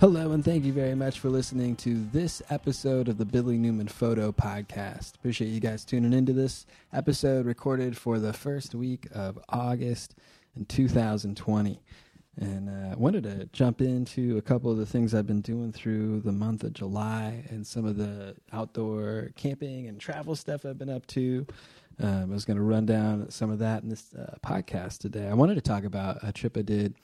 Hello, and thank you very much for listening to this episode of the Billy Newman Photo Podcast. Appreciate you guys tuning into this episode recorded for the first week of August in 2020. And I uh, wanted to jump into a couple of the things I've been doing through the month of July and some of the outdoor camping and travel stuff I've been up to. Um, I was going to run down some of that in this uh, podcast today. I wanted to talk about a trip I did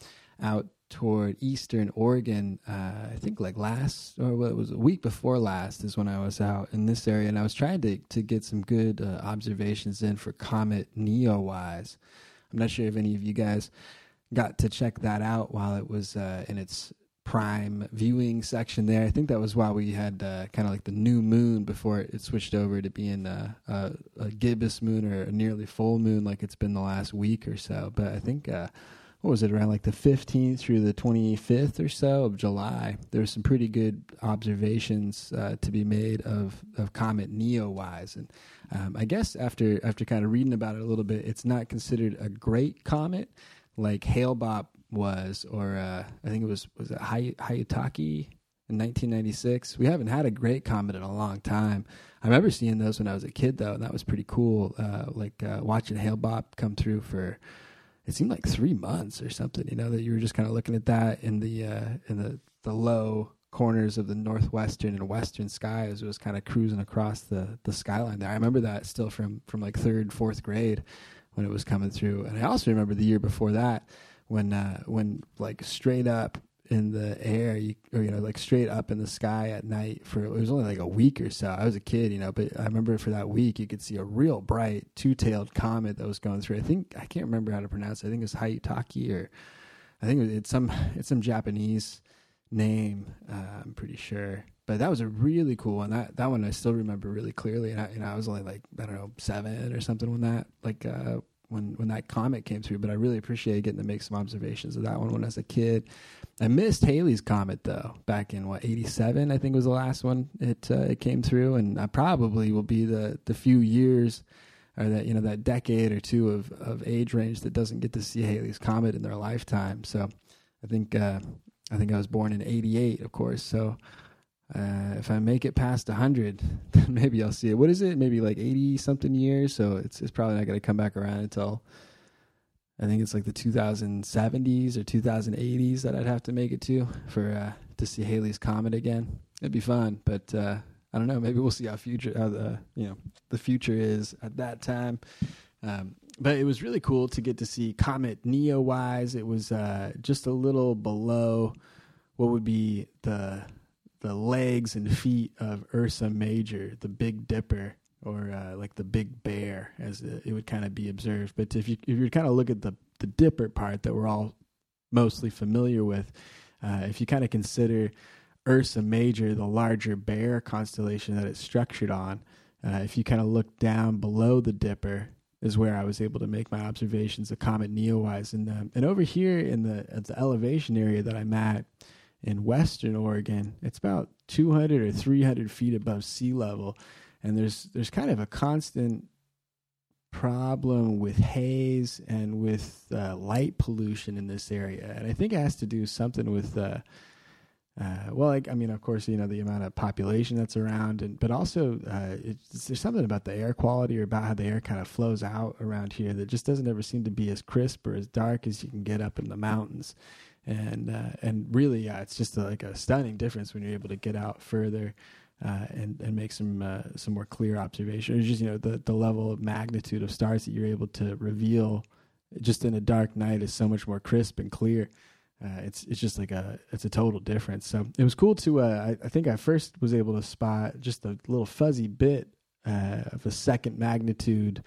out toward Eastern Oregon. Uh, I think like last or what it was a week before last is when I was out in this area, and I was trying to to get some good uh, observations in for Comet Neowise. I'm not sure if any of you guys got to check that out while it was uh, in its prime viewing section there. I think that was why we had uh, kind of like the new moon before it switched over to being a, a, a, gibbous moon or a nearly full moon, like it's been the last week or so. But I think uh, what was it around like the 15th through the 25th or so of July. There were some pretty good observations uh, to be made of of comet Neowise, and um, I guess after after kind of reading about it a little bit, it's not considered a great comet like Hale-Bopp was, or uh, I think it was was it Hay- Hyakutake in 1996. We haven't had a great comet in a long time. I remember seeing those when I was a kid, though, and that was pretty cool. Uh, like uh, watching Hale-Bopp come through for it seemed like three months or something. You know that you were just kind of looking at that in the uh, in the the low corners of the northwestern and western sky as it was kind of cruising across the the skyline there. I remember that still from from like third fourth grade when it was coming through, and I also remember the year before that when uh, when like straight up in the air, you, or you know, like straight up in the sky at night for it was only like a week or so. I was a kid, you know, but I remember for that week you could see a real bright two-tailed comet that was going through. I think I can't remember how to pronounce it. I think it was Hyakutake or I think it's some it's some Japanese name. Uh, I'm pretty sure, but that was a really cool one. That that one I still remember really clearly, and I, and I was only like I don't know seven or something when that like uh, when when that comet came through. But I really appreciated getting to make some observations of that one when I was a kid. I missed Halley's comet though back in what '87 I think was the last one it uh, it came through, and I probably will be the the few years or that you know that decade or two of of age range that doesn't get to see Halley's comet in their lifetime. So I think uh, I think I was born in '88, of course. So uh, if I make it past 100, then maybe I'll see it. What is it? Maybe like 80 something years. So it's it's probably not going to come back around until I think it's like the 2070s or 2080s that I'd have to make it to for uh, to see Halley's comet again. It'd be fun, but uh, I don't know. Maybe we'll see how future how the you know the future is at that time. Um, but it was really cool to get to see Comet Neowise. It was uh, just a little below what would be the the legs and feet of Ursa Major, the Big Dipper, or uh, like the Big Bear, as it would kind of be observed. But if you if you kind of look at the the Dipper part that we're all mostly familiar with, uh, if you kind of consider Ursa Major the larger bear constellation that it's structured on, uh, if you kind of look down below the Dipper, is where I was able to make my observations of Comet Neowise, and um, and over here in the the elevation area that I'm at in Western Oregon, it's about 200 or 300 feet above sea level, and there's there's kind of a constant problem with haze and with uh, light pollution in this area, and I think it has to do something with. Uh, uh, well, like, I mean, of course, you know the amount of population that's around, and but also uh, there's something about the air quality or about how the air kind of flows out around here that just doesn't ever seem to be as crisp or as dark as you can get up in the mountains and uh, and really, yeah, it's just a, like a stunning difference when you're able to get out further uh, and and make some uh, some more clear observations. Just you know the the level of magnitude of stars that you're able to reveal just in a dark night is so much more crisp and clear. Uh, it's it's just like a it's a total difference. So it was cool to uh, I, I, think I first was able to spot just a little fuzzy bit uh, of a second magnitude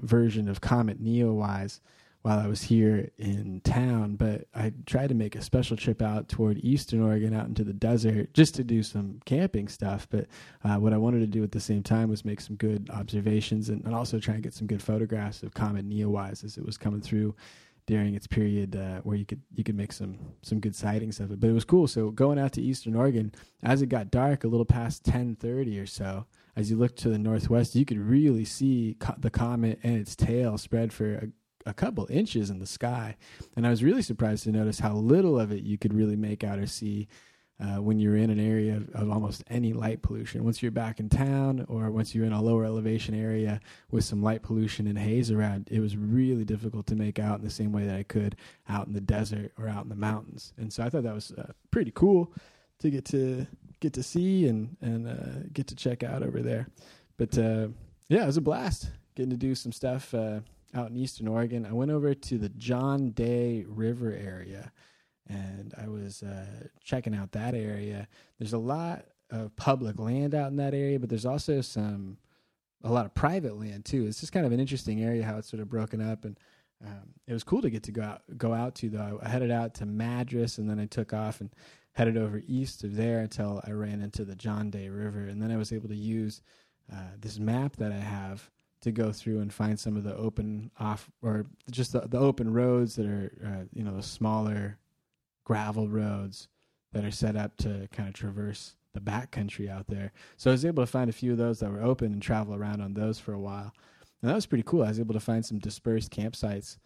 version of Comet Neowise while I was here in town, but I tried to make a special trip out toward Eastern Oregon, out into the desert, just to do some camping stuff. But uh, what I wanted to do at the same time was make some good observations and, and also try and get some good photographs of Comet Neowise as it was coming through during its period uh, where you could you could make some some good sightings of it. But it was cool. So going out to Eastern Oregon, as it got dark, a little past ten thirty or so, as you looked to the northwest, you could really see co- the comet and its tail spread for a a couple inches in the sky, and I was really surprised to notice how little of it you could really make out or see uh, when you're in an area of, of, almost any light pollution. Once you're back in town or once you're in a lower elevation area with some light pollution and haze around, it was really difficult to make out in the same way that I could out in the desert or out in the mountains. And so I thought that was uh, pretty cool to get to get to see and and uh, get to check out over there. But uh, yeah, it was a blast getting to do some stuff uh, out in Eastern Oregon. I went over to the John Day River area and I was uh, checking out that area. There's a lot of public land out in that area, but there's also some a lot of private land too. It's just kind of an interesting area how it's sort of broken up, and um, it was cool to get to go out go out to though. I headed out to Madras, and then I took off and headed over east of there until I ran into the John Day River, and then I was able to use uh, this map that I have to go through and find some of the open off or just the, the open roads that are uh, you know the smaller gravel roads that are set up to kind of traverse the backcountry out there. So I was able to find a few of those that were open and travel around on those for a while. And that was pretty cool. I was able to find some dispersed campsites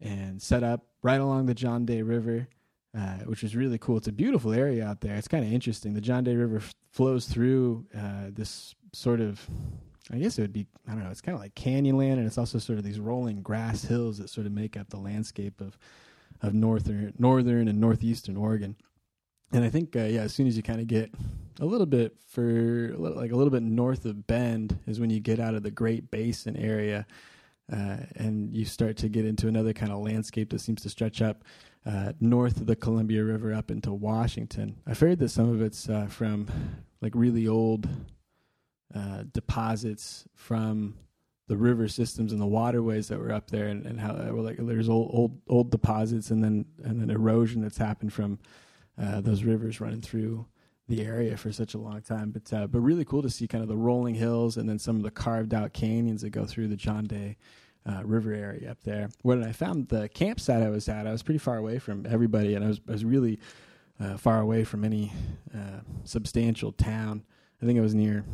and set up right along the John Day River, uh, which was really cool. It's a beautiful area out there. It's kind of interesting. The John Day River f- flows through uh, this sort of, I guess it would be, I don't know, it's kind of like Canyonland, and it's also sort of these rolling grass hills that sort of make up the landscape of of northern northern and northeastern Oregon. And I think uh, yeah, as soon as you kind of get a little bit for like a little bit north of Bend is when you get out of the Great Basin area. Uh, and you start to get into another kind of landscape that seems to stretch up uh, north of the Columbia River up into Washington. I've heard that some of it's uh, from like really old uh, deposits from the river systems and the waterways that were up there, and, and how like there's old old old deposits, and then and then erosion that's happened from uh, those rivers running through the area for such a long time. But uh, but really cool to see kind of the rolling hills and then some of the carved out canyons that go through the John Day. Uh, river area up there. When I found the campsite I was at, I was pretty far away from everybody, and I was I was really uh, far away from any uh, substantial town. I think I was near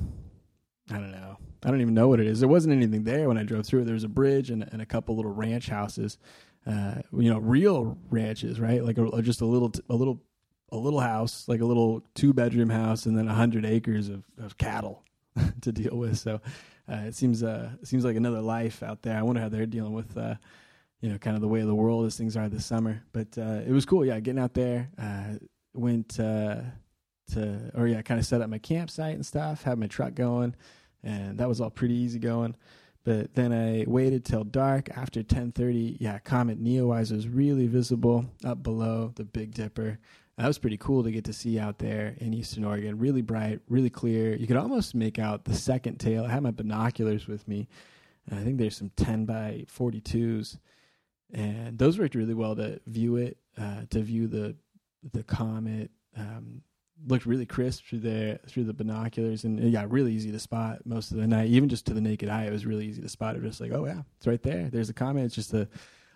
I don't know. I don't even know what it is. There wasn't anything there when I drove through. There was a bridge and, and a couple little ranch houses, uh, you know, real ranches, right? Like a, just a little, a little, a little house, like a little two bedroom house, and then a hundred acres of, of cattle to deal with. So uh, it seems, uh, it seems like another life out there. I wonder how they're dealing with, uh, you know, kind of the way of the world as things are this summer. But uh, it was cool. Yeah, getting out there. Uh, went uh, to, or yeah, kind of set up my campsite and stuff, had my truck going, and that was all pretty easy going. But then I waited till dark after 10:30. Yeah, Comet Neowise was really visible up below the Big Dipper. That was pretty cool to get to see out there in Eastern Oregon. Really bright, really clear. You could almost make out the second tail. I had my binoculars with me. I think there's some 10 by 42s, and those worked really well to view it, uh, to view the the comet. Um, looked really crisp through the through the binoculars, and yeah, really easy to spot most of the night. Even just to the naked eye, it was really easy to spot. It was just like, oh yeah, it's right there. There's a comet. It's just a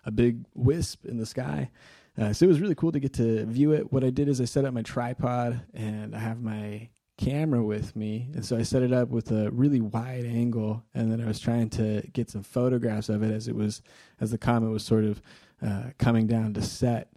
a big wisp in the sky. Uh, so it was really cool to get to view it. What I did is I set up my tripod and I have my camera with me, and so I set it up with a really wide angle, and then I was trying to get some photographs of it as it was as the comet was sort of uh, coming down to set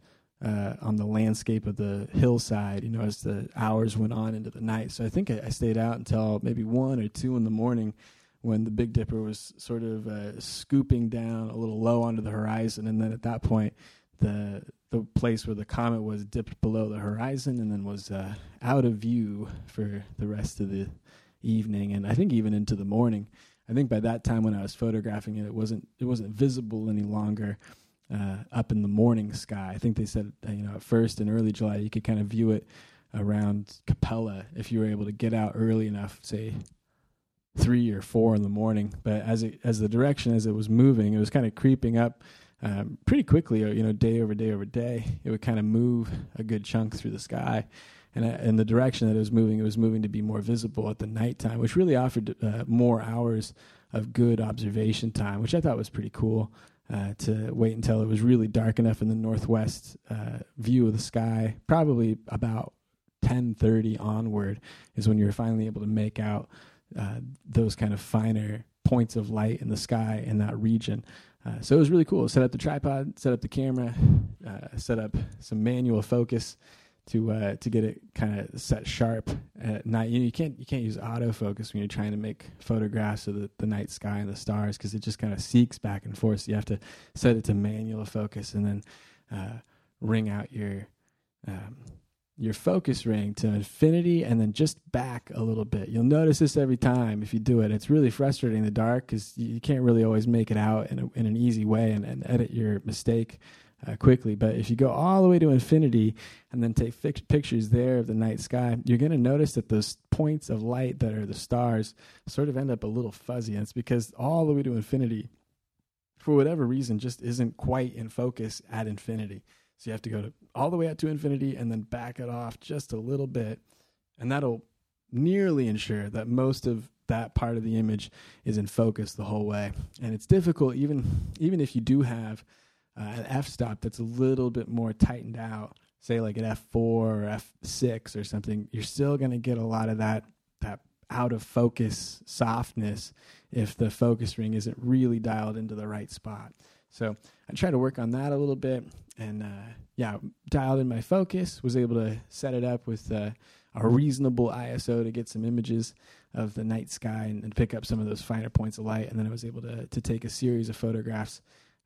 uh, on the landscape of the hillside, you know, as the hours went on into the night. So I think I, I, stayed out until maybe one or two in the morning when the Big Dipper was sort of uh, scooping down a little low onto the horizon. And then at that point, the the place where the comet was dipped below the horizon and then was uh, out of view for the rest of the evening and I think even into the morning. I think by that time when I was photographing it, it wasn't it wasn't visible any longer uh, up in the morning sky. I think they said you know at first in early July you could kind of view it around Capella if you were able to get out early enough, say three or four in the morning. But as it as the direction as it was moving, it was kind of creeping up um, pretty quickly. Uh, you know, day over day over day, it would kind of move a good chunk through the sky. And uh, in the direction that it was moving, it was moving to be more visible at the nighttime, which really offered uh, more hours of good observation time, which I thought was pretty cool uh, to wait until it was really dark enough in the northwest uh, view of the sky. Probably about 10:30 onward is when you're finally able to make out uh, those kind of finer points of light in the sky in that region. Uh, so it was really cool. Set up the tripod, set up the camera, uh, set up some manual focus to uh, to get it kind of set sharp at night. You, know, you can't you can't use autofocus when you're trying to make photographs of the, the night sky and the stars because it just kind of seeks back and forth. So you have to set it to manual focus and then uh, ring out your um, your focus ring to infinity and then just back a little bit. You'll notice this every time if you do it. It's really frustrating in the dark because you can't really always make it out in, a, in an easy way and, and edit your mistake uh, quickly. But if you go all the way to infinity and then take fi- pictures there of the night sky, you're going to notice that those points of light that are the stars sort of end up a little fuzzy. And it's because all the way to infinity, for whatever reason, just isn't quite in focus at infinity. So you have to go to all the way out to infinity and then back it off just a little bit. And that'll nearly ensure that most of that part of the image is in focus the whole way. And it's difficult even even if you do have uh, an f stop that's a little bit more tightened out, say like an f4 or f6 or something, you're still going to get a lot of that that out of focus softness if the focus ring isn't really dialed into the right spot. So I tried to work on that a little bit, and uh, yeah, dialed in my focus. Was able to set it up with uh, a reasonable ISO to get some images of the night sky and, and, pick up some of those finer points of light. And then I was able to to take a series of photographs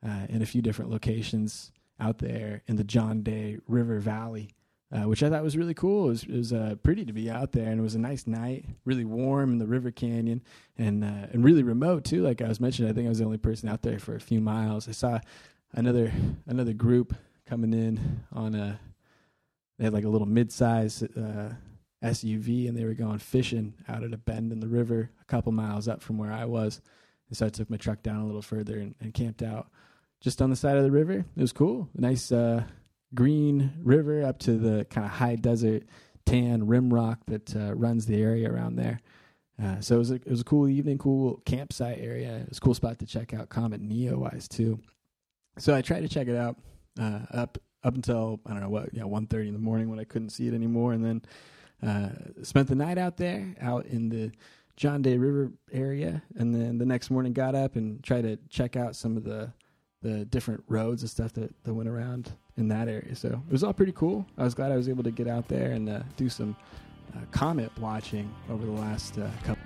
uh, in a few different locations out there in the John Day River Valley uh, which I thought was really cool. It was, it was uh, pretty to be out there, and it was a nice night, really warm in the river canyon, and uh, and really remote too. Like I was mentioning, I think I was the only person out there for a few miles. I saw another another group coming in on a. They had like a little mid-size uh, SUV, and they were going fishing out at a bend in the river, a couple miles up from where I was. And so I took my truck down a little further and, and camped out just on the side of the river. It was cool, nice uh, Green River up to the kind of high desert tan rim rock that uh, runs the area around there. Uh, so it was, a, it was a cool evening, cool campsite area. It was a cool spot to check out Comet Neowise too. So I tried to check it out uh, up up until I don't know what, yeah, one thirty in the morning when I couldn't see it anymore, and then uh, spent the night out there, out in the John Day River area, and then the next morning got up and tried to check out some of the the different roads and stuff that, that went around in that area. So it was all pretty cool. I was glad I was able to get out there and uh, do some uh, comet watching over the last uh, couple.